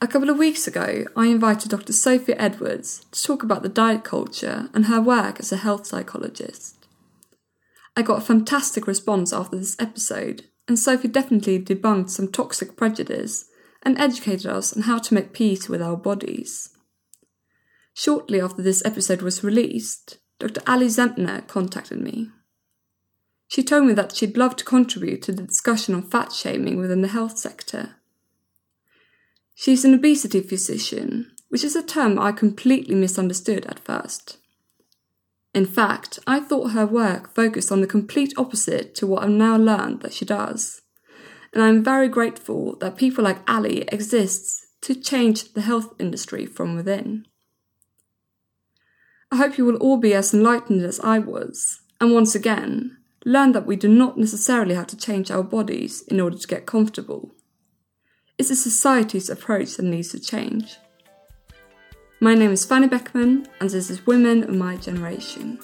A couple of weeks ago, I invited Dr. Sophie Edwards to talk about the diet culture and her work as a health psychologist. I got a fantastic response after this episode, and Sophie definitely debunked some toxic prejudice and educated us on how to make peace with our bodies. Shortly after this episode was released, Dr. Ali Zentner contacted me. She told me that she'd love to contribute to the discussion on fat shaming within the health sector. She's an obesity physician, which is a term I completely misunderstood at first. In fact, I thought her work focused on the complete opposite to what I've now learned that she does. And I'm very grateful that people like Ali exists to change the health industry from within. I hope you will all be as enlightened as I was, and once again, learn that we do not necessarily have to change our bodies in order to get comfortable. It's a society's approach that needs to change. My name is Fanny Beckman, and this is Women of My Generation.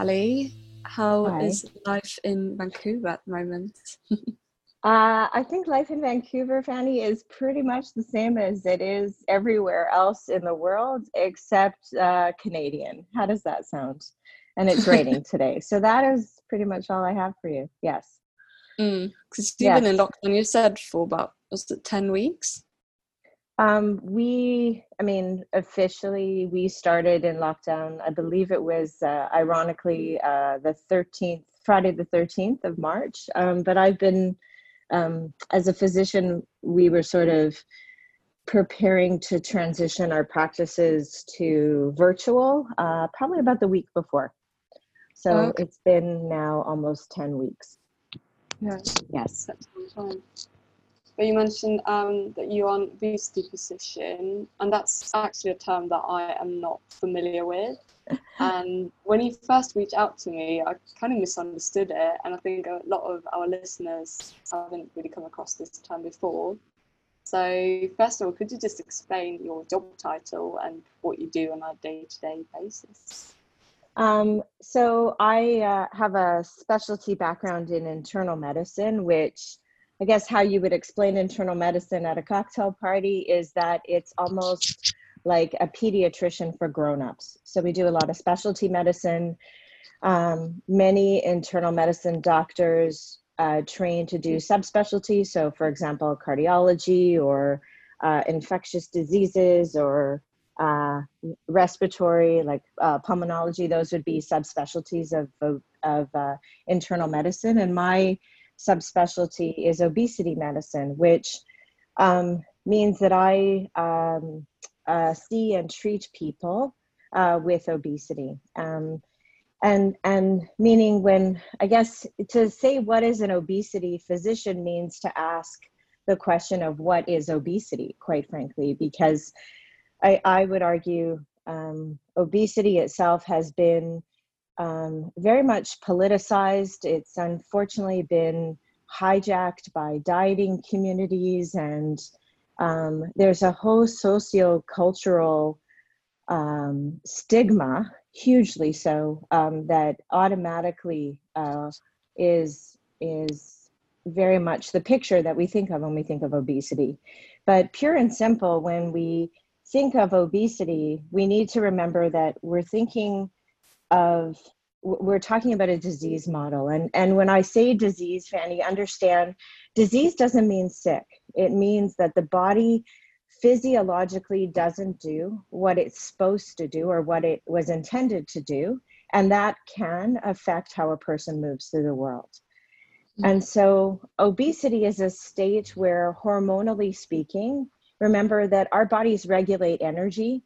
Hi, Ali. How Hi. is life in Vancouver at the moment? Uh, I think life in Vancouver, Fanny, is pretty much the same as it is everywhere else in the world except uh, Canadian. How does that sound? And it's raining today. So that is pretty much all I have for you. Yes. Because you've been in lockdown, you said for about was it ten weeks? Um, we, I mean, officially, we started in lockdown. I believe it was uh, ironically uh, the 13th, Friday, the 13th of March. Um, but I've been, um, as a physician, we were sort of preparing to transition our practices to virtual uh, probably about the week before. So Okay. it's been now almost 10 weeks. Yes, Yes. That's some time. But you mentioned um, that you are an obesity physician, and that's actually a term that I am not familiar with. And when you first reached out to me, I kind of misunderstood it, and I think a lot of our listeners haven't really come across this term before. So, first of all, could you just explain your job title and what you do on a day-to-day basis? Um, so I uh, have a specialty background in internal medicine, which I guess how you would explain internal medicine at a cocktail party is that it's almost like a pediatrician for grown-ups. So we do a lot of specialty medicine. Um, many internal medicine doctors uh, train to do subspecialties. So, for example, cardiology or uh, infectious diseases or uh, respiratory, like uh, pulmonology, those would be subspecialties of, of, of uh, internal medicine. And my subspecialty is obesity medicine, which um, means that I um, uh, see and treat people uh, with obesity. Um, and, and meaning when, I guess, to say what is an obesity physician means to ask the question of what is obesity, quite frankly, because I, I would argue um, obesity itself has been um, very much politicized. It's unfortunately been hijacked by dieting communities, and um, there's a whole socio-cultural um, stigma, hugely so, um, that automatically uh, is is very much the picture that we think of when we think of obesity. But pure and simple, when we think of obesity, we need to remember that we're thinking of we're talking about a disease model. And and when i say disease fanny understand disease doesn't mean sick. It means that the body physiologically doesn't do what it's supposed to do or what it was intended to do and that can affect how a person moves through the world. Mm-hmm. and so obesity is a state where hormonally speaking remember that our bodies regulate energy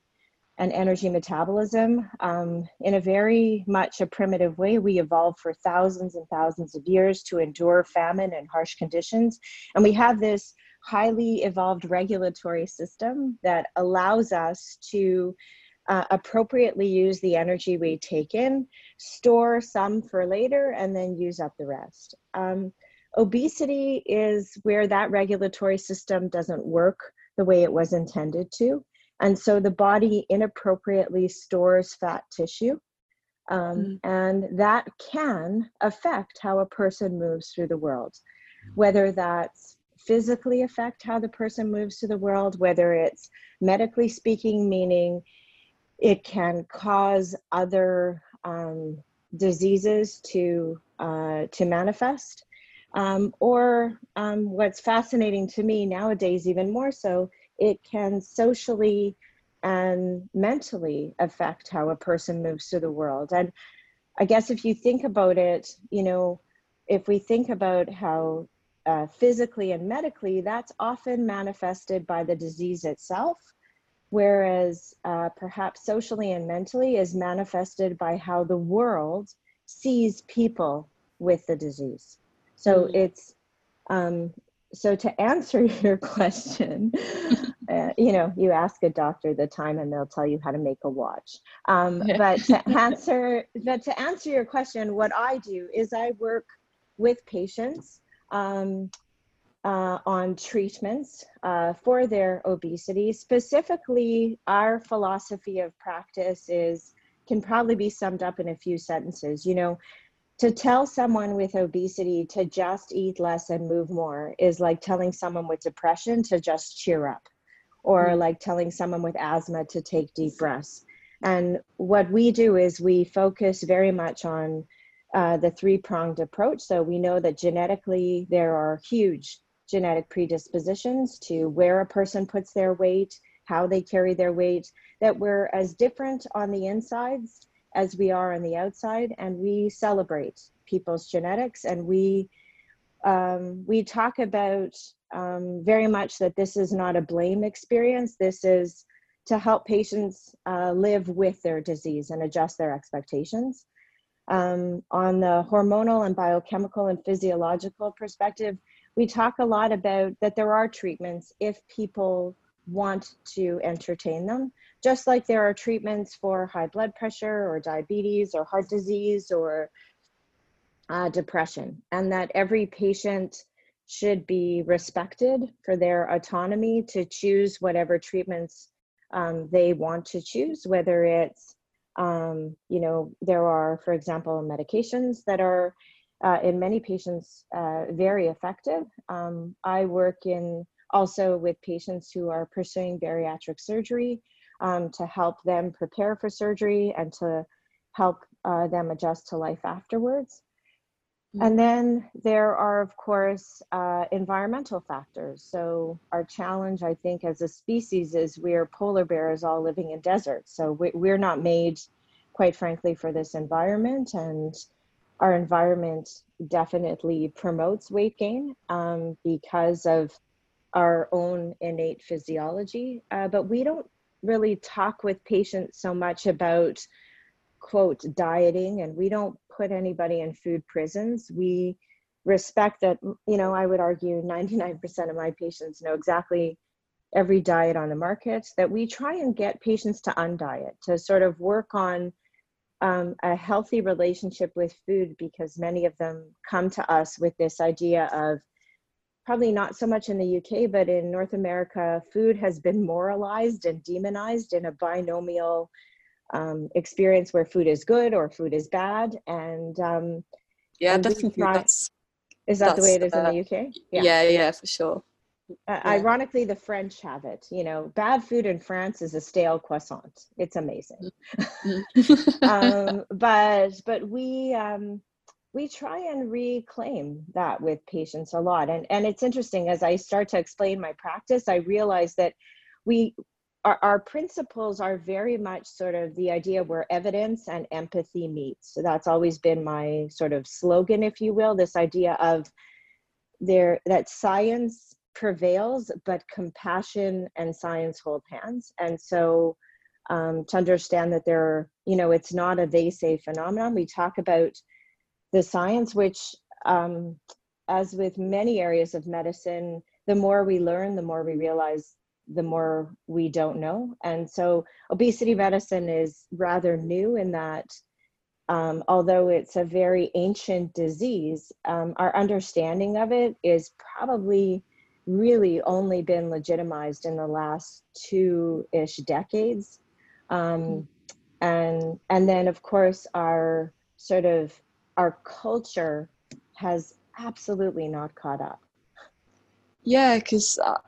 and energy metabolism um, in a very much a primitive way. We evolved for thousands and thousands of years to endure famine and harsh conditions. And we have this highly evolved regulatory system that allows us to uh, appropriately use the energy we take in, store some for later, and then use up the rest. Um, obesity is where that regulatory system doesn't work the way it was intended to. And so the body inappropriately stores fat tissue. Um, mm. And that can affect how a person moves through the world, whether that's physically affect how the person moves through the world, whether it's medically speaking, meaning it can cause other um, diseases to uh, to manifest. Um, or um, what's fascinating to me nowadays, even more so, it can socially and mentally affect how a person moves through the world. And I guess if you think about it, you know, if we think about how uh, physically and medically, that's often manifested by the disease itself, whereas uh, perhaps socially and mentally is manifested by how the world sees people with the disease. So mm-hmm. it's um, so to answer your question, uh, you know, you ask a doctor the time and they'll tell you how to make a watch. Um, but to answer, but to answer your question, what I do is I work with patients um, uh, on treatments uh, for their obesity. Specifically, our philosophy of practice is can probably be summed up in a few sentences. You know, to tell someone with obesity to just eat less and move more is like telling someone with depression to just cheer up or mm-hmm. like telling someone with asthma to take deep breaths and what we do is we focus very much on uh, the three pronged approach so we know that genetically there are huge genetic predispositions to where a person puts their weight how they carry their weight that we're as different on the insides as we are on the outside, and we celebrate people's genetics and we um, we talk about um, very much that this is not a blame experience. This is to help patients uh, live with their disease and adjust their expectations. Um, on the hormonal and biochemical and physiological perspective, we talk a lot about that there are treatments if people want to entertain them just like there are treatments for high blood pressure or diabetes or heart disease or uh, depression, and that every patient should be respected for their autonomy to choose whatever treatments um, they want to choose, whether it's, um, you know, there are, for example, medications that are uh, in many patients uh, very effective. Um, I work in also with patients who are pursuing bariatric surgery um, to help them prepare for surgery and to help uh, them adjust to life afterwards. Mm-hmm. And then there are, of course, uh, environmental factors. So, our challenge, I think, as a species is we're polar bears all living in deserts. So, we're not made, quite frankly, for this environment. And our environment definitely promotes weight gain um, because of our own innate physiology. Uh, but we don't really talk with patients so much about quote dieting and we don't put anybody in food prisons. We respect that you know i would argue 99% of my patients know exactly every diet on the market that we try and get patients to undiet to sort of work on um, a healthy relationship with food because many of them come to us with this idea of probably not so much in the UK, but in North America, food has been moralized and demonized in a binomial um, experience where food is good or food is bad. And um, yeah, and definitely. Try, that's, is that the way it is uh, in the UK? Yeah. yeah, yeah, for sure. Uh, yeah. Ironically, the French have it. You know, bad food in France is a stale croissant. It's amazing. Mm-hmm. um, but but we um, we try and reclaim that with patients a lot, and and it's interesting as I start to explain my practice, I realize that we our, our principles are very much sort of the idea where evidence and empathy meet. So that's always been my sort of slogan, if you will. This idea of there that science prevails, but compassion and science hold hands. And so um, to understand that there, you know, it's not a they say phenomenon. We talk about the science, which, um, as with many areas of medicine, the more we learn, the more we realize the more we don't know. And so obesity medicine is rather new in that um, although it's a very ancient disease, um, our understanding of it is probably really only been legitimized in the last two-ish decades. Um, and and then of course our sort of our culture has absolutely not caught up. Yeah, because uh,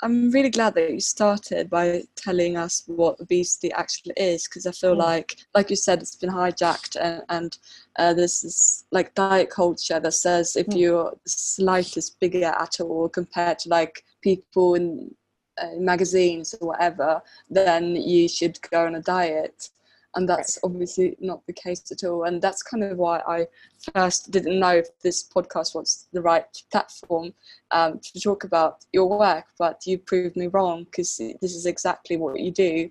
I'm really glad that you started by telling us what obesity actually is because I feel mm. like, like you said, it's been hijacked and, and uh, this like diet culture that says if mm. you're the slightest bigger at all compared to like people in, uh, in magazines or whatever, then you should go on a diet and that's obviously not the case at all. And that's kind of why i first didn't know if this podcast was the right platform um, to talk about your work but you proved me wrong because this is exactly what you do.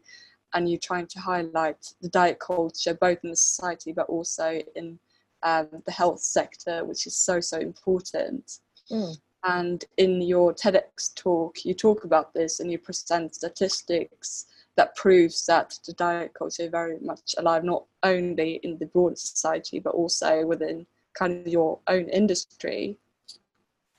And you're trying to highlight the diet culture both in the society but also in um, the health sector which is so so important. Mm. and in your tedx talk you talk about this and you present statistics that proves that the diet culture is very much alive, not only in the broader society, but also within kind of your own industry.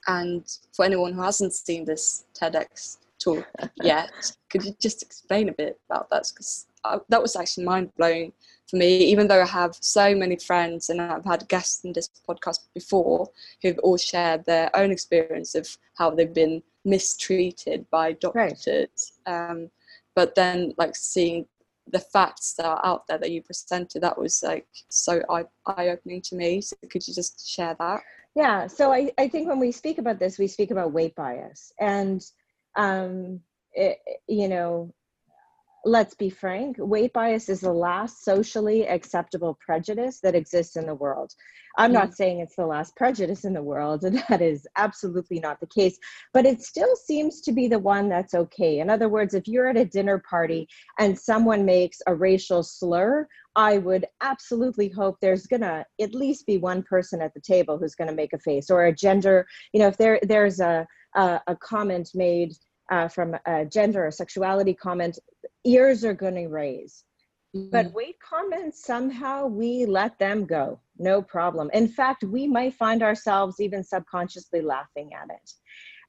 And for anyone who hasn't seen this TEDx talk yet, could you just explain a bit about that? Because that was actually mind blowing for me, even though I have so many friends and I've had guests in this podcast before who've all shared their own experience of how they've been mistreated by doctors. Right. Um, but then like seeing the facts that are out there that you presented that was like so eye-opening to me. So could you just share that? Yeah. So i, I think when we speak about this we speak about weight bias. And um it, you know let's be frank, weight bias is the last socially acceptable prejudice that exists in the world. I'm not mm. saying it's the last prejudice in the world, and that is absolutely not the case, but it still seems to be the one that's okay. In other words, if you're at a dinner party and someone makes a racial slur, I would absolutely hope there's gonna at least be one person at the table who's gonna make a face or a gender, you know, if there there's a a, a comment made uh, from a gender or sexuality comment, ears are going to raise. Mm-hmm. But weight comments, somehow we let them go, no problem. In fact, we might find ourselves even subconsciously laughing at it.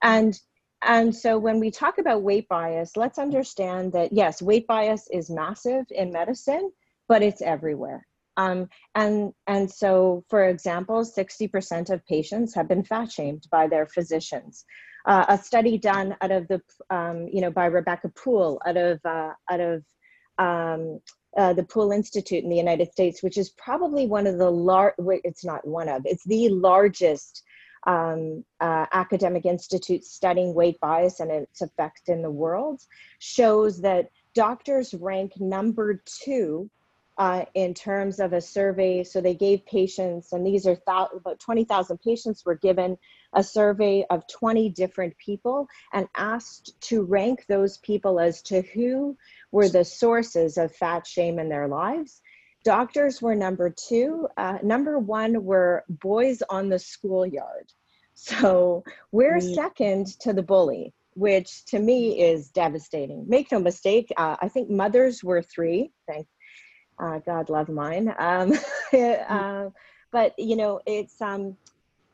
And and so when we talk about weight bias, let's understand that yes, weight bias is massive in medicine, but it's everywhere. Um, and and so, for example, 60% of patients have been fat shamed by their physicians uh, a study done out of the um, you know by Rebecca Puhl out of uh, out of um, uh, the Poole Institute in the United States, which is probably one of the large. It's not one of. It's the largest um, uh, academic institute studying weight bias and its effect in the world, shows that doctors rank number two uh, in terms of a survey. So they gave patients, and these are about 20,000 patients were given a survey of 20 different people and asked to rank those people as to who were the sources of fat shame in their lives. Doctors were number two. Uh, number one were boys on the schoolyard. So we're mm. second to the bully which to me is devastating. Make no mistake, uh, I think mothers were three. Thank uh, God love mine. Um, uh, but you know, it's um,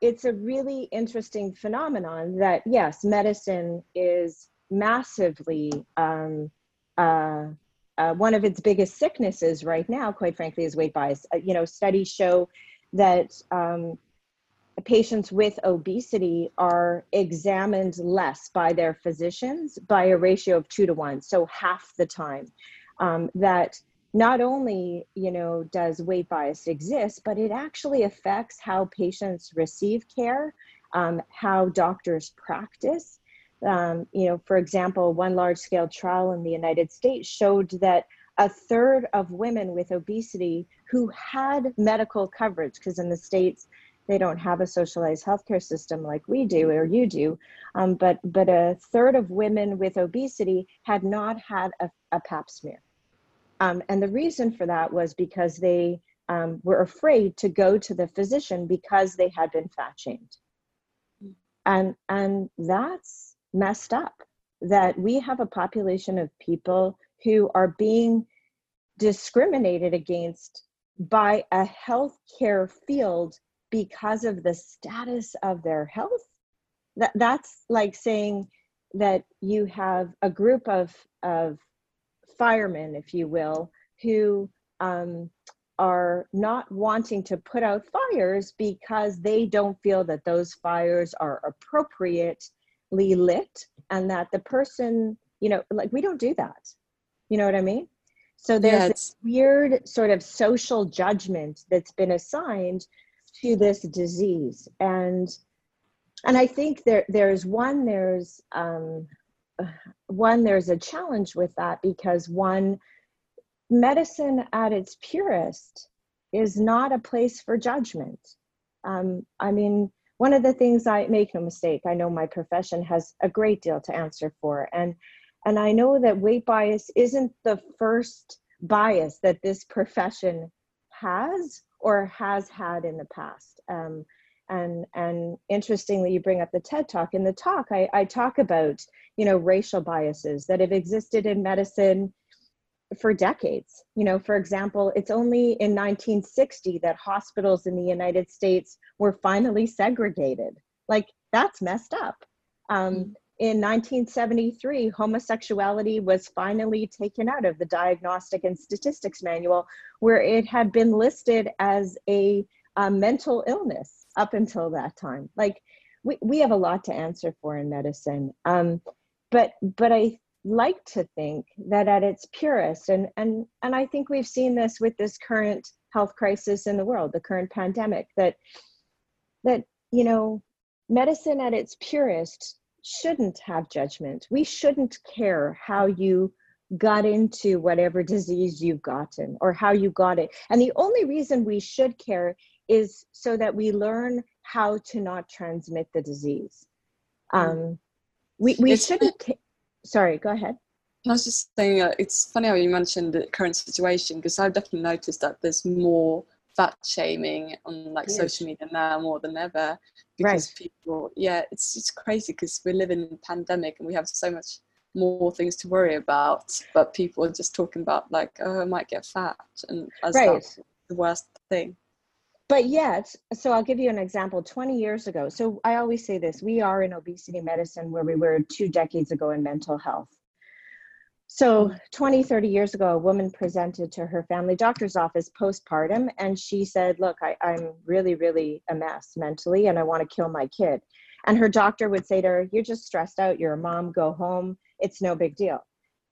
it's a really interesting phenomenon that yes, medicine is massively um, uh, uh, one of its biggest sicknesses right now. Quite frankly, is weight bias. Uh, you know, studies show that um, patients with obesity are examined less by their physicians by a ratio of two to one, so half the time. Um, that not only you know does weight bias exist, but it actually affects how patients receive care, um, how doctors practice. Um, you know, for example, one large-scale trial in the United States showed that a third of women with obesity who had medical coverage, because in the states they don't have a socialized healthcare system like we do or you do, um, but but a third of women with obesity had not had a, a Pap smear, um, and the reason for that was because they um, were afraid to go to the physician because they had been fat shamed, and and that's messed up. That we have a population of people who are being discriminated against by a healthcare field because of the status of their health that that's like saying that you have a group of of firemen if you will who um, are not wanting to put out fires because they don't feel that those fires are appropriately lit and that the person you know like we don't do that. You know what i mean? So there's yeah, this weird sort of social judgment that's been assigned to this disease. And and I think there there's one there's um, one there's a challenge with that because one medicine at its purest is not a place for judgment. Um, I mean, one of the things I make no mistake, I know my profession has a great deal to answer for, and and I know that weight bias isn't the first bias that this profession has or has had in the past. Um, and and interestingly, you bring up the TED Talk. In the talk, I, I talk about you know racial biases that have existed in medicine for decades. You know, for example, it's only in 1960 that hospitals in the United States were finally segregated. Like that's messed up. Um, mm-hmm in 1973, homosexuality was finally taken out of the Diagnostic and Statistics Manual, where it had been listed as a, a mental illness up until that time. Like, we, we have a lot to answer for in medicine. Um, but, but I like to think that at its purest, and, and, and I think we've seen this with this current health crisis in the world, the current pandemic, that, that you know, medicine at its purest shouldn't have judgment. We shouldn't care how you got into whatever disease you've gotten or how you got it. And the only reason we should care is so that we learn how to not transmit the disease. Mm. Um, we we it's, shouldn't. Sorry, go ahead. I was just saying, uh, it's funny how you mentioned the current situation because I've definitely noticed that there's more fat shaming on like yes. social media now more than ever because right. people yeah it's it's crazy because we live in a pandemic and we have so much more things to worry about but people are just talking about like oh i might get fat and as right. that's the worst thing but yet so i'll give you an example 20 years ago so i always say this we are in obesity medicine where we were two decades ago in mental health so 20, 30 years ago, a woman presented to her family doctor's office postpartum, and she said, Look, I, I'm really, really a mess mentally, and I want to kill my kid. And her doctor would say to her, You're just stressed out. You're a mom, go home. It's no big deal.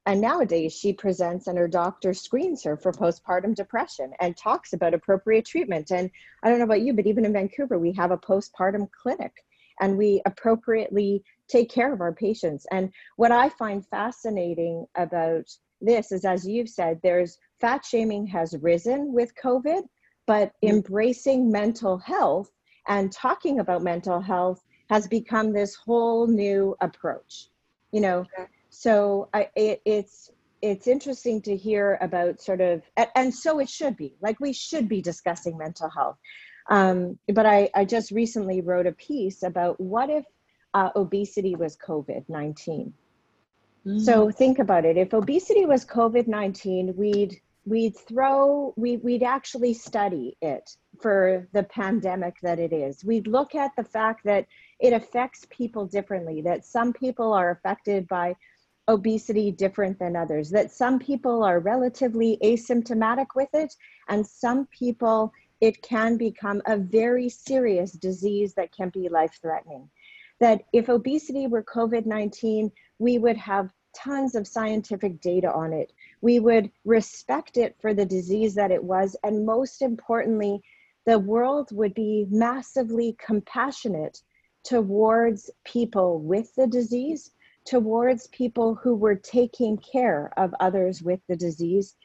And nowadays, she presents and her doctor screens her for postpartum depression and talks about appropriate treatment. And I don't know about you, but even in Vancouver, we have a postpartum clinic and we appropriately take care of our patients. And what I find fascinating about this is, as you've said, there's fat shaming has risen with COVID, but embracing mental health and talking about mental health has become this whole new approach. You know, so I, it, it's it's interesting to hear about sort of and so it should be like we should be discussing mental health um, but I, I just recently wrote a piece about what if uh, obesity was COVID 19. Mm. So think about it. If obesity was COVID 19, we'd we'd throw we we'd actually study it for the pandemic that it is we'd look at the fact that it affects people differently that some people are affected by obesity different than others that some people are relatively asymptomatic with it and some people it can become a very serious disease that can be life threatening. That if obesity were COVID 19, we would have tons of scientific data on it. We would respect it for the disease that it was. And most importantly, the world would be massively compassionate towards people with the disease, towards people who were taking care of others with the disease.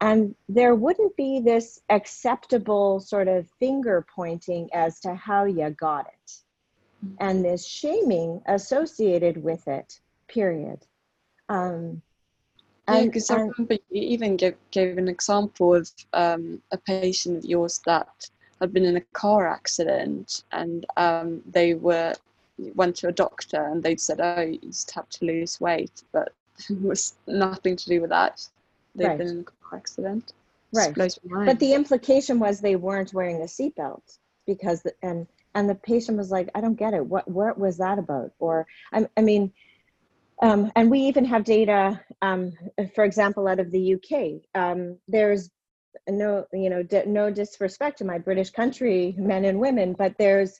And there wouldn't be this acceptable sort of finger pointing as to how you got it and this shaming associated with it, period. Um, yeah, because I remember you even gave, gave an example of um, a patient of yours that had been in a car accident and um, they were went to a doctor and they said, "Oh, you just have to lose weight," but it was nothing to do with that. They'd right. been in a car accident. Right. But the implication was they weren't wearing a seatbelt because the, and and the patient was like, "I don't get it. What what was that about?" Or I, I mean. Um, and we even have data, um, for example, out of the UK. Um, there's no you know no disrespect to my british country men and women but there's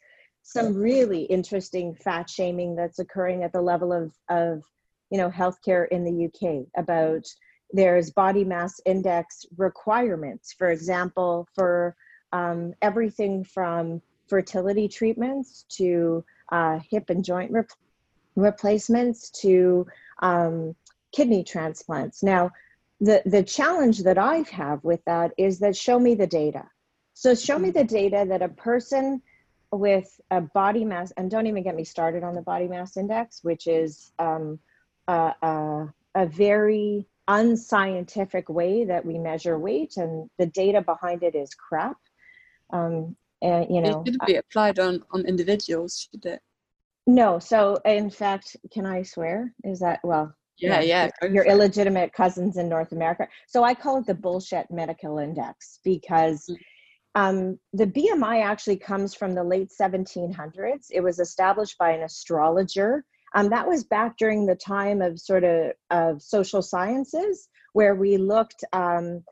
some really interesting fat shaming that's occurring at the level of of you know healthcare in the uk about there's body mass index requirements for example for um, everything from fertility treatments to uh, hip and joint rep- replacements to um, kidney transplants now the the challenge that I have with that is that show me the data. So show me the data that a person with a body mass, and don't even get me started on the body mass index, which is um, a, a, a very unscientific way that we measure weight, and the data behind it is crap. Um, and you know, it should be applied on on individuals, should it? No. So in fact, can I swear? Is that well? yeah yeah your illegitimate cousins in north america so i call it the bullshit medical index because mm. Um, the bmi actually comes from the late 1700s it was established by an astrologer um, that was back during the time of sort of of social sciences where we looked um,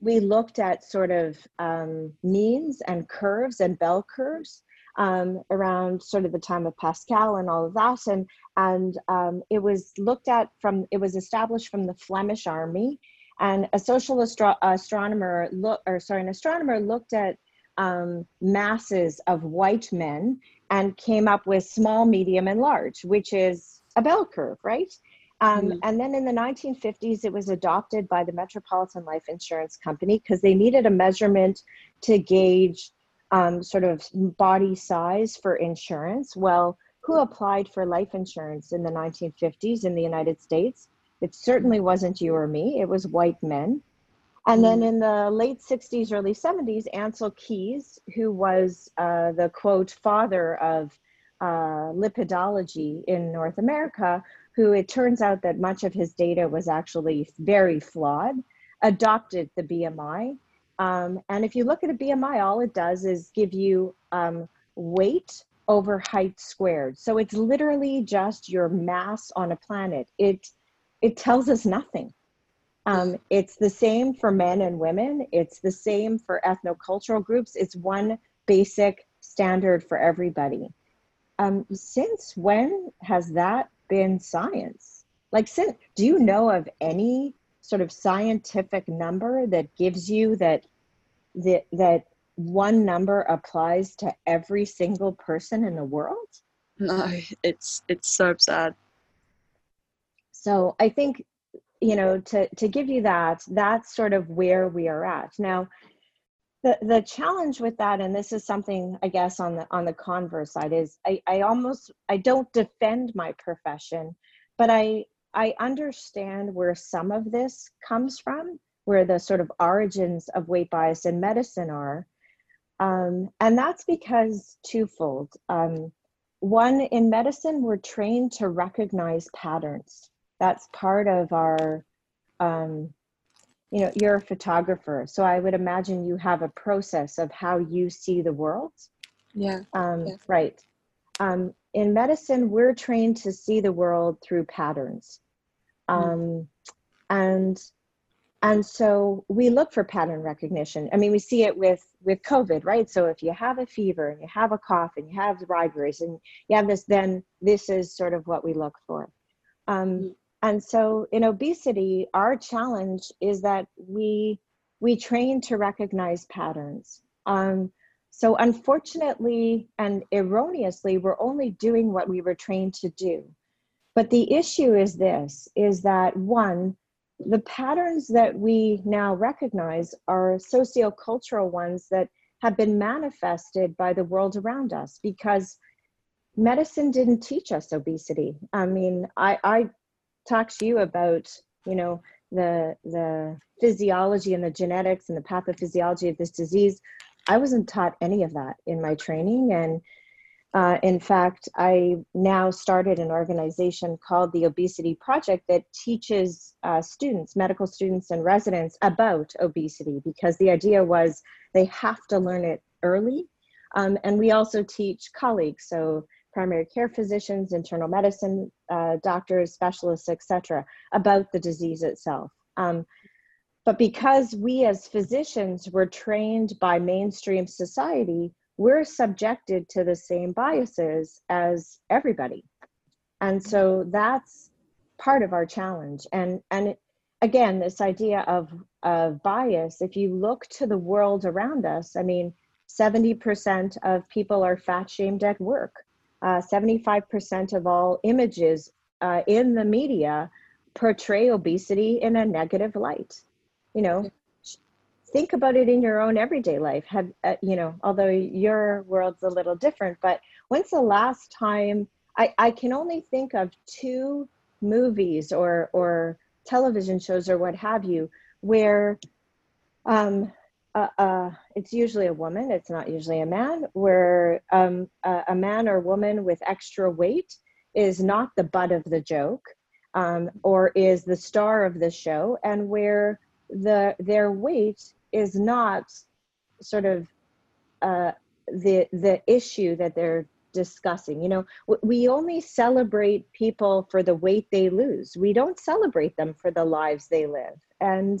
we looked at sort of um, means and curves and bell curves um, around sort of the time of Pascal and all of that. And, and um, it was looked at from, it was established from the Flemish army. And a social astro- astronomer, look, or sorry, an astronomer looked at um, masses of white men and came up with small, medium, and large, which is a bell curve, right? Um, mm-hmm. And then in the 1950s, it was adopted by the Metropolitan Life Insurance Company because they needed a measurement to gauge um, sort of body size for insurance. Well, who applied for life insurance in the 1950s in the United States? It certainly wasn't you or me, it was white men. And then mm. in the late 60s, early 70s, Ancel Keys, who was uh, the quote father of uh, lipidology in North America, who it turns out that much of his data was actually very flawed, adopted the BMI um, and if you look at a BMI, all it does is give you um, weight over height squared. So it's literally just your mass on a planet. It it tells us nothing. Um, it's the same for men and women. It's the same for ethnocultural groups. It's one basic standard for everybody. Um, since when has that been science? Like, since do you know of any sort of scientific number that gives you that that that one number applies to every single person in the world no it's it's so sad so i think you know to to give you that that's sort of where we are at now the the challenge with that and this is something i guess on the on the converse side is i i almost i don't defend my profession but i i understand where some of this comes from where the sort of origins of weight bias in medicine are. Um, and that's because twofold. Um, one, in medicine, we're trained to recognize patterns. That's part of our, um, you know, you're a photographer. So I would imagine you have a process of how you see the world. Yeah. Um, yeah. Right. Um, in medicine, we're trained to see the world through patterns. Mm. Um, and and so we look for pattern recognition. I mean, we see it with with COVID, right? So if you have a fever and you have a cough and you have the rigors and you have this, then this is sort of what we look for. Um, mm-hmm. And so in obesity, our challenge is that we we train to recognize patterns. Um, so unfortunately and erroneously, we're only doing what we were trained to do. But the issue is this: is that one the patterns that we now recognize are sociocultural ones that have been manifested by the world around us because medicine didn't teach us obesity. I mean, I, I talked to you about, you know, the the physiology and the genetics and the pathophysiology of this disease. I wasn't taught any of that in my training and uh, in fact, I now started an organization called the Obesity Project that teaches uh, students, medical students, and residents about obesity because the idea was they have to learn it early. Um, and we also teach colleagues, so primary care physicians, internal medicine uh, doctors, specialists, etc., about the disease itself. Um, but because we as physicians were trained by mainstream society, we're subjected to the same biases as everybody. And so that's part of our challenge. And, and again, this idea of, of bias, if you look to the world around us, I mean, 70% of people are fat shamed at work. Uh, 75% of all images uh, in the media portray obesity in a negative light. You know, think about it in your own everyday life have uh, you know although your world's a little different but when's the last time i i can only think of two movies or or television shows or what have you where um uh, uh, it's usually a woman it's not usually a man where um, a, a man or woman with extra weight is not the butt of the joke um, or is the star of the show and where the their weight is not sort of uh, the the issue that they're discussing. You know, we only celebrate people for the weight they lose. We don't celebrate them for the lives they live. And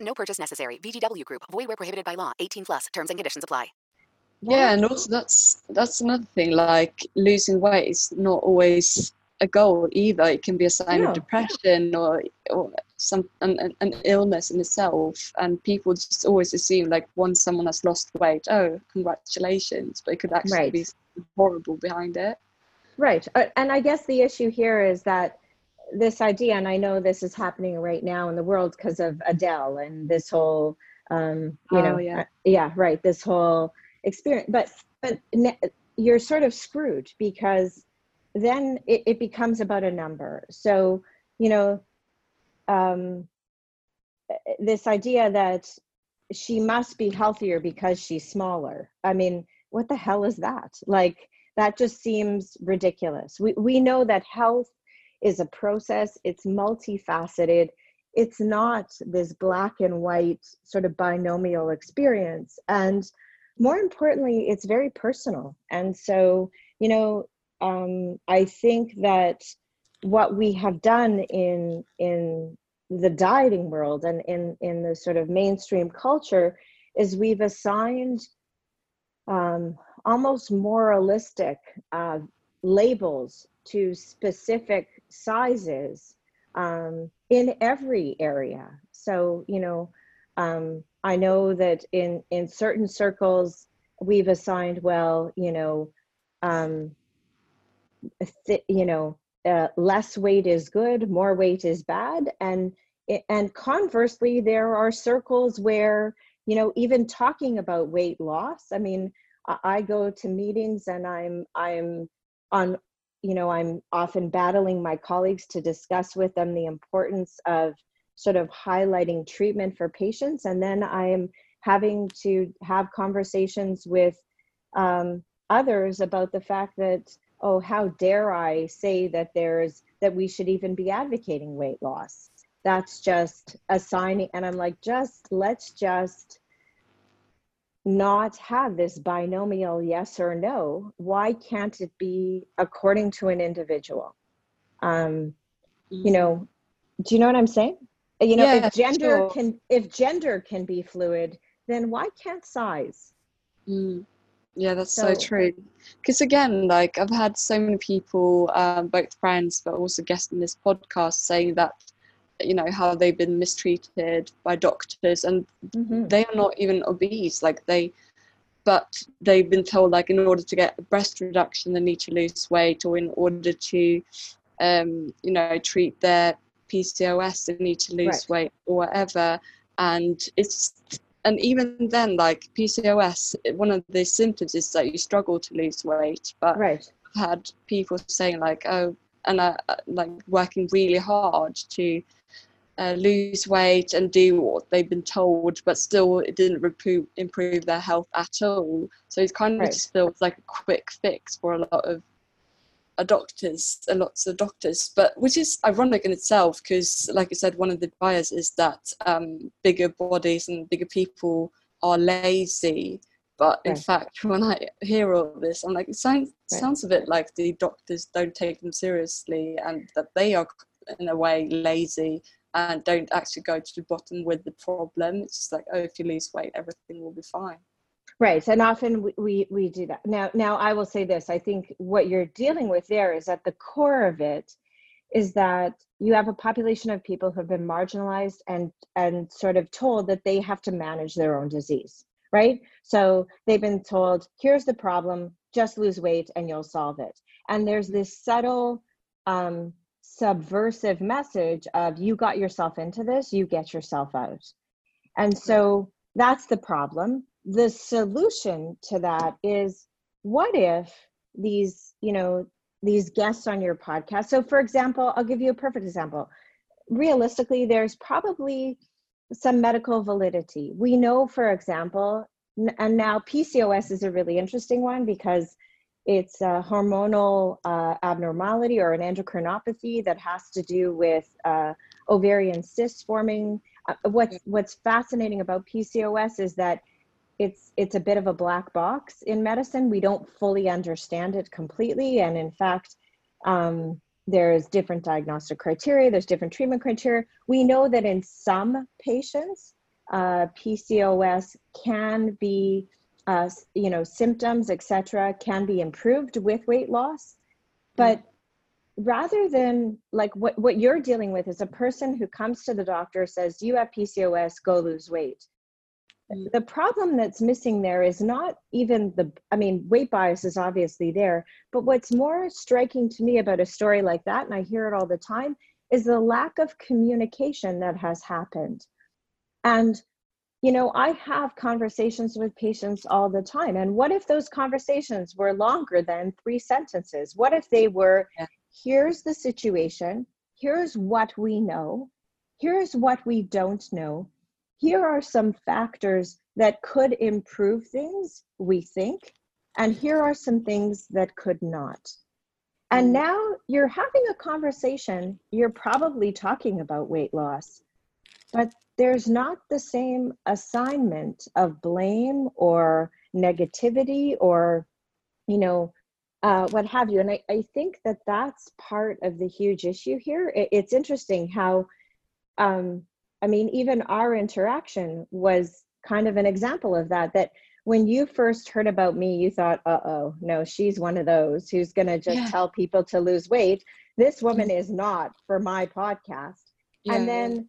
No purchase necessary. VGW Group. Void where prohibited by law. 18 plus. Terms and conditions apply. Yeah, and also that's that's another thing. Like losing weight is not always a goal either. It can be a sign of depression or or some an, an illness in itself. And people just always assume like once someone has lost weight, oh, congratulations, but it could actually right. be horrible behind it. Right, uh, and I guess the issue here is that this idea, and I know this is happening right now in the world because of Adele and this whole, um, you oh, know, yeah. Uh, yeah, right, this whole experience but but you're sort of screwed because then it, it becomes about a number. So you know um, this idea that she must be healthier because she's smaller. I mean what the hell is that? Like that just seems ridiculous. We, we know that health is a process, it's multifaceted. It's not this black and white sort of binomial experience. And more importantly, it's very personal. And so, you know, um, I think that what we have done in in the dieting world and in in the sort of mainstream culture is we've assigned um, almost moralistic uh, labels to specific sizes um, in every area. So you know, um, I know that in in certain circles we've assigned well, you know, um, th- you know, uh, less weight is good, more weight is bad, and and conversely, there are circles where you know even talking about weight loss. I mean, I go to meetings and I'm I'm on you know I'm often battling my colleagues to discuss with them the importance of sort of highlighting treatment for patients, and then I am having to have conversations with um, others about the fact that oh how dare i say that there's that we should even be advocating weight loss. That's just assigning and i'm like just let's just not have this binomial yes or no why can't it be according to an individual um you know do you know what i'm saying you know Yeah, if gender sure. can if gender can be fluid then why can't size Mm. Yeah, that's so, So- true. Because again, like I've had so many people, um, both friends but also guests in this podcast, saying that you know how they've been mistreated by doctors, and Mhm. they are not even obese. Like they, but they've been told like in order to get a breast reduction, they need to lose weight, or in order to, um, you know, treat their PCOS, they need to lose weight or whatever. And it's and even then, like PCOS, one of the symptoms is that you struggle to lose weight. But right I've had people saying like, oh, and uh, like working really hard to uh, lose weight and do what they've been told, but still it didn't improve improve their health at all. So it's kind of Right. just feels like a quick fix for a lot of uh, doctors and lots of doctors, but which is ironic in itself because, like I said, one of the bias is that um, bigger bodies and bigger people are lazy. But in Right. fact, when I hear all this, I'm like, it sounds Right. sounds a bit like the doctors don't take them seriously, and that they are in a way lazy and don't actually go to the bottom with the problem. It's just like, oh, if you lose weight, everything will be fine. Right, and often we, we we do that. Now, now I will say this: I think what you're dealing with there is at the core of it is that you have a population of people who have been marginalized and and sort of told that they have to manage their own disease, right? So they've been told, "Here's the problem: just lose weight and you'll solve it." And there's this subtle, um, subversive message of, "You got yourself into this, you get yourself out." And so that's the problem. The solution to that is what if these, you know, these guests on your podcast. So for example, I'll give you a perfect example. Realistically, there's probably some medical validity. We know, for example, and now PCOS is a really interesting one because it's a hormonal uh, abnormality or an endocrinopathy that has to do with uh, ovarian cysts forming uh, what's what's fascinating about PCOS is that it's it's a bit of a black box in medicine. We don't fully understand it completely, and in fact, um, there's different diagnostic criteria. There's different treatment criteria. We know that in some patients, uh, PCOS can be, uh, you know, symptoms, etc., can be improved with weight loss, but rather than like what, what you're dealing with is a person who comes to the doctor says you have pcos go lose weight Mm. the problem that's missing there is not even the i mean weight bias is obviously there but what's more striking to me about a story like that and i hear it all the time is the lack of communication that has happened and you know i have conversations with patients all the time and what if those conversations were longer than three sentences? What if they were Yeah. here's the situation. Here's what we know. Here's what we don't know. Here are some factors that could improve things we think and here are some things that could not. And Mm. now you're having a conversation, you're probably talking about weight loss, but there's not the same assignment of blame or negativity or, you know, uh, what have you. And I, I think that that's part of the huge issue here. It, it's interesting how, um, I mean, even our interaction was kind of an example of that. That when you first heard about me, you thought, uh oh, no, she's one of those who's going to just Yeah. tell people to lose weight. This woman is not for my podcast. Yeah. And then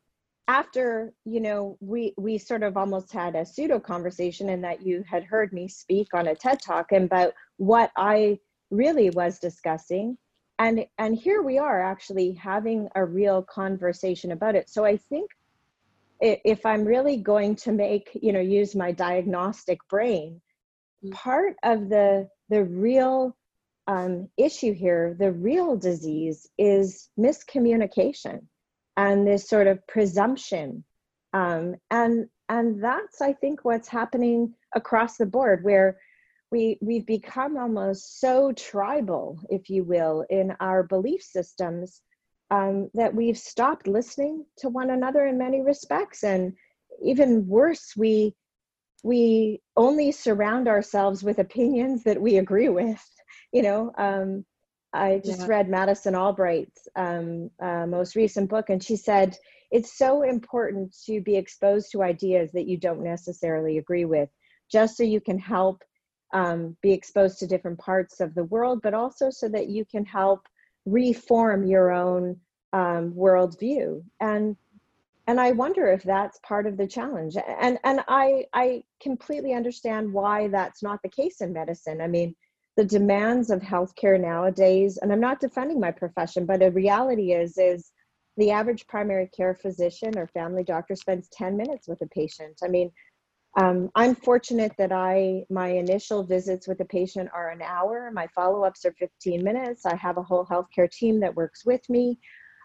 after you know we we sort of almost had a pseudo conversation in that you had heard me speak on a ted talk about what i really was discussing. And and here we are actually having a real conversation about it. So i think if i'm really going to make you know use my diagnostic brain Mm. part of the the real um, issue here the real disease is miscommunication and this sort of presumption. Um, and and that's i think what's happening across the board where we we've become almost so tribal if you will in our belief systems um, that we've stopped listening to one another in many respects. And even worse we we only surround ourselves with opinions that we agree with you know um, i just Yeah. read Madeleine Albright's um, uh, most recent book and she said it's so important to be exposed to ideas that you don't necessarily agree with just so you can help um, be exposed to different parts of the world but also so that you can help reform your own um, worldview. And and i wonder if that's part of the challenge. And and i i completely understand why that's not the case in medicine. I mean the demands of healthcare nowadays and i'm not defending my profession but a reality is is the average primary care physician or family doctor spends 10 minutes with a patient. I mean um, i'm fortunate that i my initial visits with a patient are an hour. My follow-ups are 15 minutes. I have a whole healthcare team that works with me.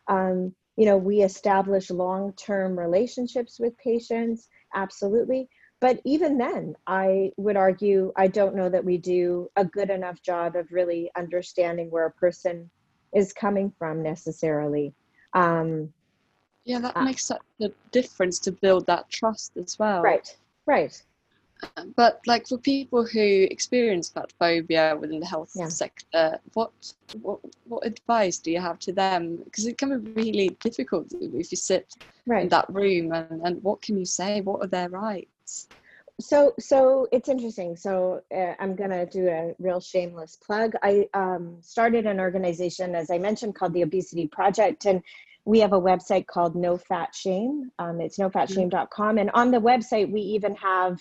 Um, you know we establish long-term relationships with patients absolutely but even then i would argue i don't know that we do a good enough job of really understanding where a person is coming from necessarily um, yeah, that uh, makes such a difference to build that trust as well. right right But like for people who experience fat phobia within the health Yeah. sector, what what what advice do you have to them? Because it can be really difficult if you sit in that room and, and what can you say? What are their rights? So so it's interesting. So uh, i'm going to do a real shameless plug. I um, started an organization as i mentioned called the obesity project and we have a website called no fat shame. Um, it's nofatshame.com and on the website we even have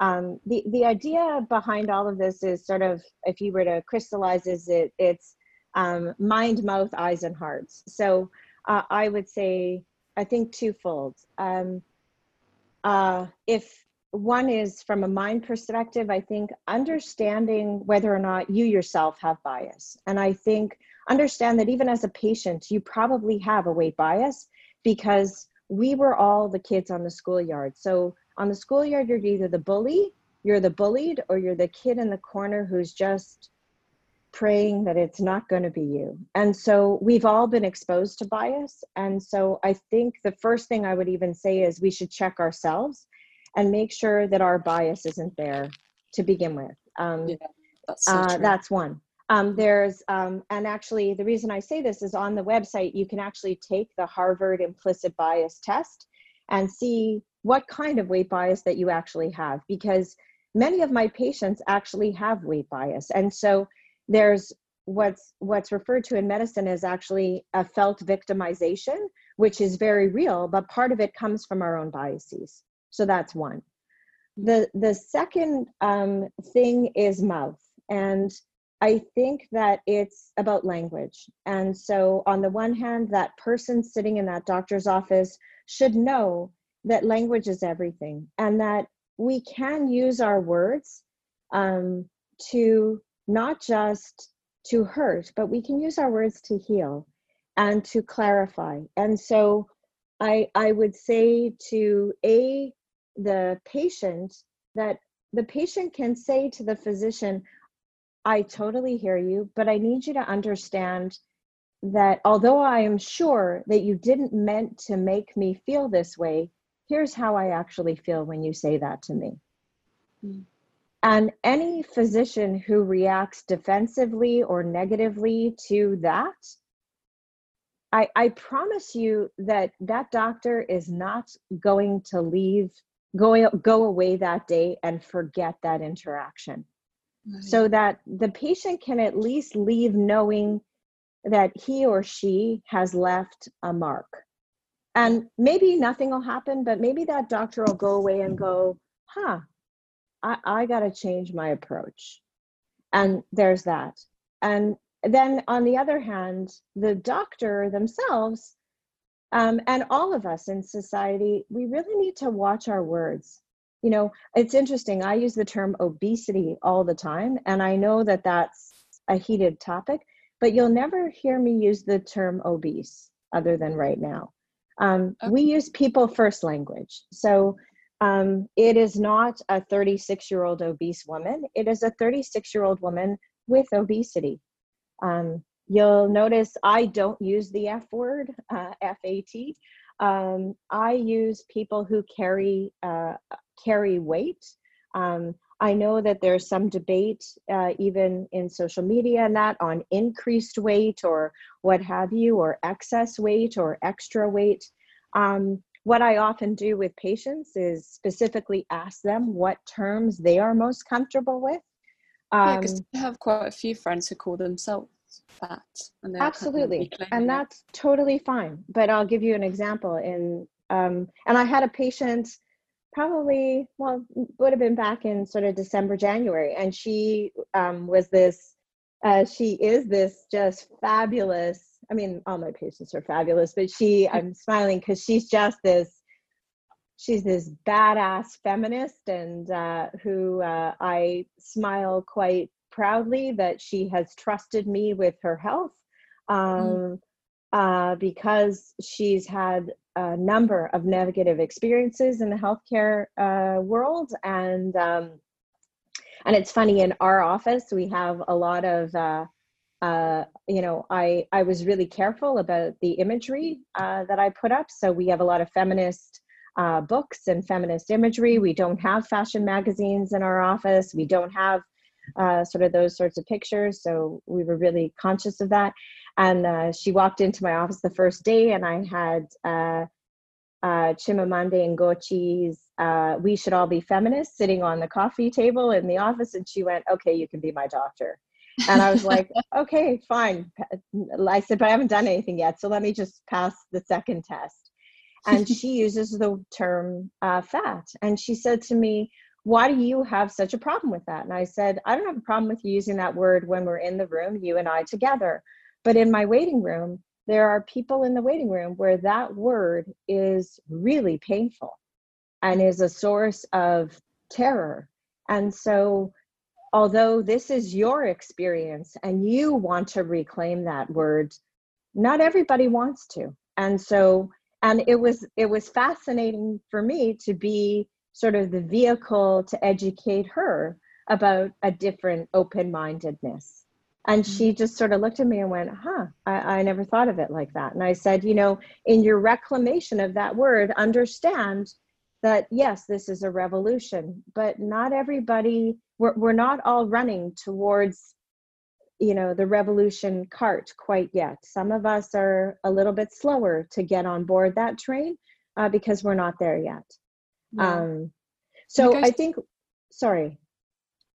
um, the the idea behind all of this is sort of if you were to crystallize is it it's um, mind mouth eyes and hearts. So uh, i would say i think twofold. Um, uh, if one is from a mind perspective, I think understanding whether or not you yourself have bias. And I think understand that even as a patient, you probably have a weight bias because we were all the kids on the schoolyard. So on the schoolyard, you're either the bully, you're the bullied, or you're the kid in the corner who's just praying that it's not going to be you. And so we've all been exposed to bias. And so I think the first thing I would even say is we should check ourselves and make sure that our bias isn't there to begin with. Um, Yeah, that's so uh, that's one. Um, there's, um, and actually, the reason I say this is on the website, you can actually take the Harvard implicit bias test and see what kind of weight bias that you actually have, because many of my patients actually have weight bias. And so there's what's what's referred to in medicine as actually a felt victimization, which is very real, but part of it comes from our own biases. So that's one. The the second um, thing is mouth, and I think that it's about language. And so, on the one hand, that person sitting in that doctor's office should know that language is everything and that we can use our words um, to not just to hurt, but we can use our words to heal and to clarify. And so, I, I would say to a the patient that the patient can say to the physician, I totally hear you, but I need you to understand that although I am sure that you didn't meant to make me feel this way, here's how I actually feel when you say that to me. Mm. And any physician who reacts defensively or negatively to that, I, I promise you that that doctor is not going to leave, go, go away that day and forget that interaction. Right. So that the patient can at least leave knowing that he or she has left a mark. And maybe nothing will happen, but maybe that doctor will go away and go, huh, I, I got to change my approach. And there's that. And then on the other hand, the doctor themselves um, and all of us in society, we really need to watch our words. You know, it's interesting. I use the term obesity all the time, and I know that that's a heated topic, but you'll never hear me use the term obese other than right now. Um, okay. We use people first language. So um, it is not a 36 year old obese woman, it is a 36 year old woman with obesity. Um, you'll notice I don't use the F word, uh, FAT. Um, I use people who carry uh, carry weight. Um, I know that there's some debate, uh, even in social media, and that on increased weight or what have you, or excess weight or extra weight. Um, what I often do with patients is specifically ask them what terms they are most comfortable with. Um, yeah, because I have quite a few friends who call themselves fat. And absolutely, and that's it. totally fine. But I'll give you an example. In um, and I had a patient probably well would have been back in sort of december january and she um, was this uh, she is this just fabulous i mean all my patients are fabulous but she i'm smiling because she's just this she's this badass feminist and uh, who uh, i smile quite proudly that she has trusted me with her health mm. um, mm. because she's had a number of negative experiences in the healthcare uh, world and um, and it's funny in our office we have a lot of uh, you know i i was really careful about the imagery uh, that i put up. So we have a lot of feminist uh, books and feminist imagery. We don't have fashion magazines in our office. We don't have uh, sort of those sorts of pictures. So we were really conscious of that. And uh, she walked into my office the first day, and I had uh, uh, Chimamanda Ngozi's uh, "We Should All Be Feminists" sitting on the coffee table in the office, and she went, "Okay, you can be my doctor." And I was like, "Okay, fine." I said, "But I haven't done anything yet, so let me just pass the second test." And she uses the term uh, "fat," and she said to me, why do you have such a problem with that? And I said, I don't have a problem with you using that word when we're in the room, you and I together. But in my waiting room, there are people in the waiting room where that word is really painful and is a source of terror. And so, although this is your experience and you want to reclaim that word, not everybody wants to. And so, and it was it was fascinating for me to be sort of the vehicle to educate her about a different open-mindedness and she mm-hmm. just sort of looked at me and went, huh, I, I never thought of it like that. And I said, you know, in your reclamation of that word, understand that yes, this is a revolution, but not everybody, we're, we're not all running towards, you know, the revolution cart quite yet. Some of us are a little bit slower to get on board that train uh, because we're not there yet. Yeah. Um, so I think, sorry.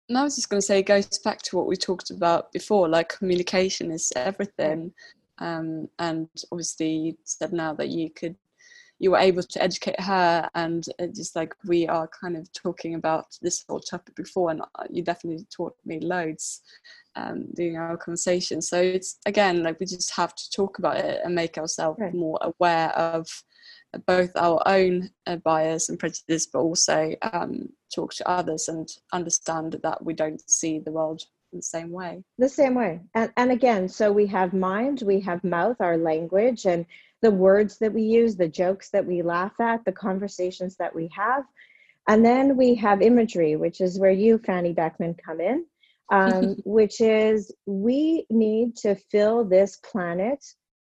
And I was just going to say, it goes back to what we talked about before. Like communication is everything, um, and obviously you said now that you could, you were able to educate her, and just like we are kind of talking about this whole topic before, and uh, you definitely taught me loads um, during our conversation. So it's again like we just have to talk about it and make ourselves right. more aware of both our own uh, bias and prejudice, but also um, talk to others and understand that we don't see the world in the same way. The same way. And, and again, so we have mind, we have mouth, our language, and the words that we use, the jokes that we laugh at, the conversations that we have. And then we have imagery, which is where you, Fanny Beckman, come in. um, which is we need to fill this planet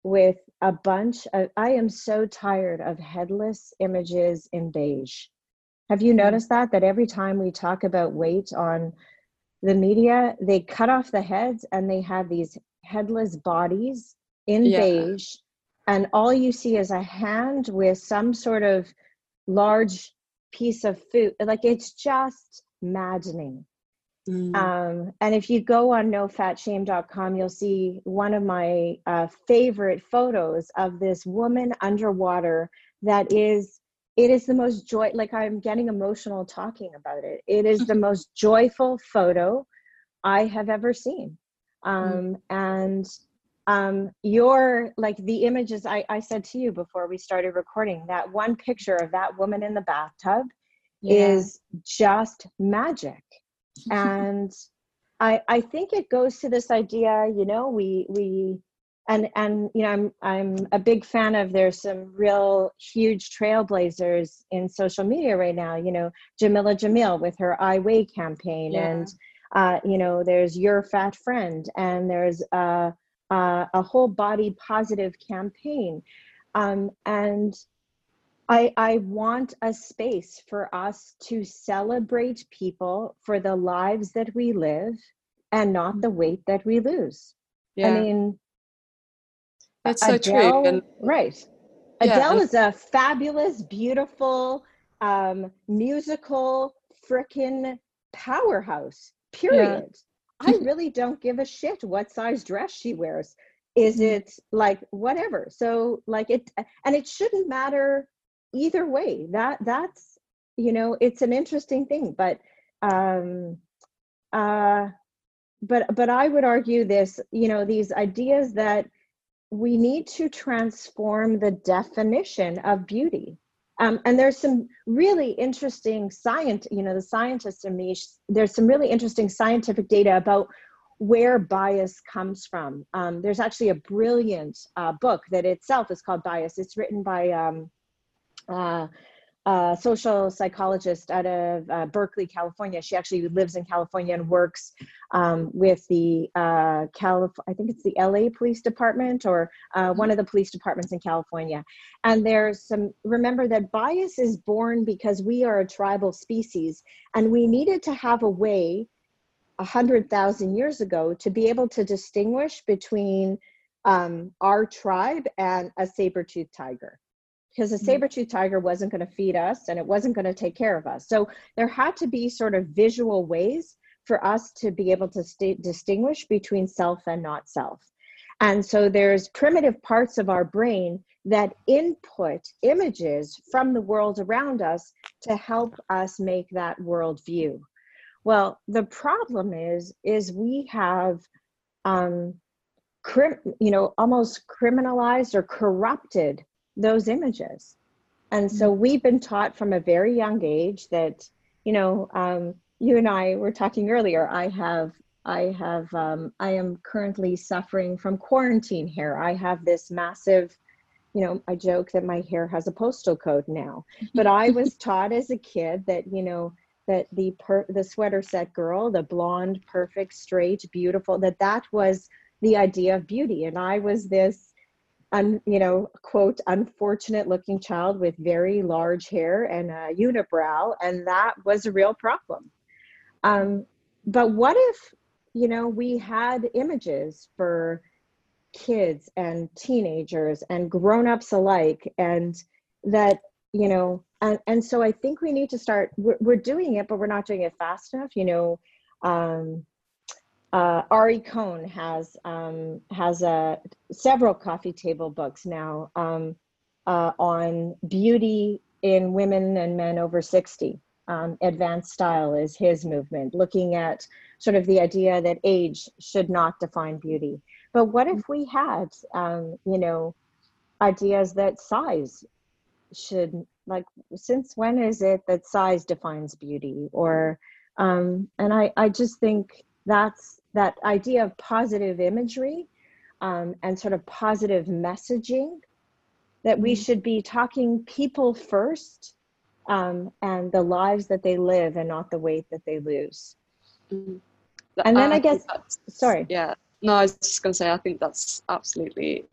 with a bunch of. I am so tired of headless images in beige. Have you noticed that? That every time we talk about weight on the media, they cut off the heads and they have these headless bodies in Yeah. beige, and all you see is a hand with some sort of large piece of food. Like it's just maddening. Mm. Um, and if you go on nofatshame.com, you'll see one of my uh, favorite photos of this woman underwater that is, it is the most joy, like I'm getting emotional talking about it. It is the most joyful photo I have ever seen. Um, and um, your, like the images I, I said to you before we started recording, that one picture of that woman in the bathtub is just magic and i i think it goes to this idea you know we we and and you know i'm i'm a big fan of there's some real huge trailblazers in social media right now you know jamila jamil with her i weigh campaign Yeah. and uh you know there's your fat friend and there's uh, uh a whole body positive campaign um and I, I want a space for us to celebrate people for the lives that we live and not the weight that we lose. yeah. I mean, it's so true. And right. Yeah, Adele is a fabulous, beautiful, um, musical, frickin' powerhouse, period. I really don't give a shit what size dress she wears. Is Mhm. it like whatever? So like it, and it shouldn't matter either way. That that's you know it's an interesting thing, but um, uh, but but I would argue this. You know these ideas that we need to transform the definition of beauty. Um, and there's some really interesting science, you know, the scientist in me, there's some really interesting scientific data about where bias comes from. Um, there's actually a brilliant uh, book that itself is called Bias. It's written by um, uh, a social psychologist out of uh, Berkeley, California. She actually lives in California and works um, with the uh, Calif- I think it's the LA Police Department or uh, one of the police departments in California. And there's some, remember that bias is born because we are a tribal species and we needed to have a way a hundred thousand years ago to be able to distinguish between um, our tribe and a saber-toothed tiger because a saber-tooth tiger wasn't going to feed us and it wasn't going to take care of us. So there had to be sort of visual ways for us to be able to sta distinguish between self and not self. And so there's primitive parts of our brain that input images from the world around us to help us make that world view well the problem is is we have um crim- you know almost criminalized or corrupted those images. And so we've been taught from a very young age that you know um, you and i were talking earlier i have i have um, i am currently suffering from quarantine hair. I have this massive you know i joke that my hair has a postal code now. But i was taught as a kid that you know that the per the sweater set girl the blonde perfect straight beautiful that that was the idea of beauty. And i was this un, you know quote unfortunate looking child with very large hair and a unibrow and that was a real problem. Um, but what if you know we had images for kids and teenagers and grown-ups alike and that you know and, and so i think we need to start we're, we're doing it but we're not doing it fast enough you know um, uh, Ari Cohen has um, has a several coffee table books now um, uh, on beauty in women and men over 60. Um, advanced style is his movement, looking at sort of the idea that age should not define beauty. But what if we had, um, you know, ideas that size should like since when is it that size defines beauty or um and i i just think that's that idea of positive imagery um, and sort of positive messaging that we should be talking people first um, and the lives that they live and not the weight that they lose Mhm. And then I, I guess, sorry. Yeah. No, I was just going to say, I think that's absolutely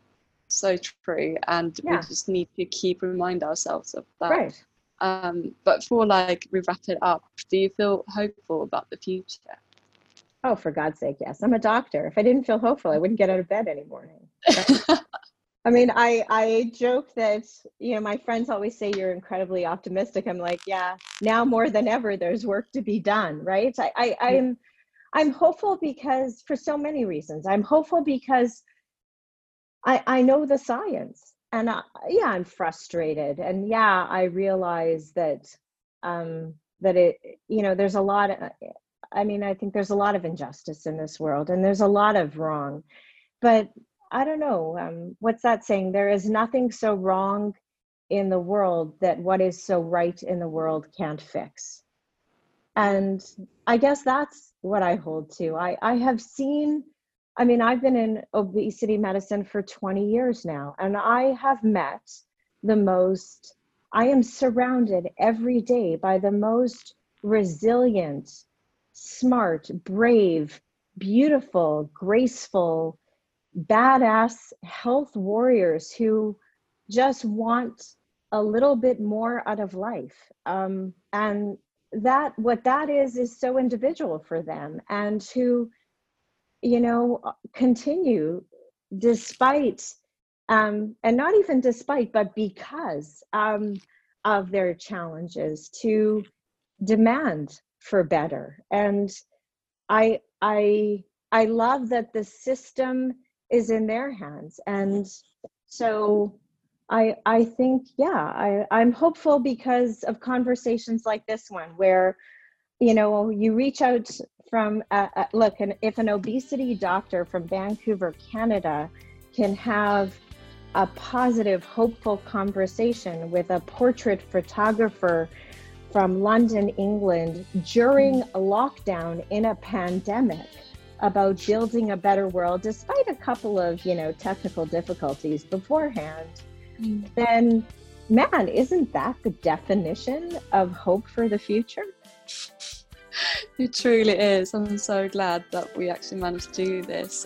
so true. And Yeah. we just need to keep remind ourselves of that. Right. Um, but for like, we wrap it up, do you feel hopeful about the future? Oh, for God's sake, yes. I'm a doctor. If I didn't feel hopeful, I wouldn't get out of bed any morning. I mean, I I joke that you know my friends always say you're incredibly optimistic. I'm like, yeah, now more than ever, there's work to be done, right? I, I I'm I'm hopeful because for so many reasons. I'm hopeful because I I know the science, and I, yeah, I'm frustrated, and yeah, I realize that um that it you know there's a lot. Of, I mean, I think there's a lot of injustice in this world, and there's a lot of wrong, but I don't know. Um, what's that saying? There is nothing so wrong in the world that what is so right in the world can't fix. And I guess that's what I hold to. I, I have seen, I mean, I've been in obesity medicine for 20 years now, and I have met the most, I am surrounded every day by the most resilient, smart, brave, beautiful, graceful, badass health warriors who just want a little bit more out of life. Um, and that what that is is so individual for them and who you know continue despite um, and not even despite but because um, of their challenges to demand for better. And i i i love that the system is in their hands. And so i i think yeah i i'm hopeful because of conversations like this one where you know you reach out from uh, uh, look and if an obesity doctor from vancouver canada can have a positive hopeful conversation with a portrait photographer from london england during a lockdown in a pandemic about building a better world despite a couple of you know technical difficulties beforehand mm. then man isn't that the definition of hope for the future It truly is. I'm so glad that we actually managed to do this.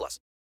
plus.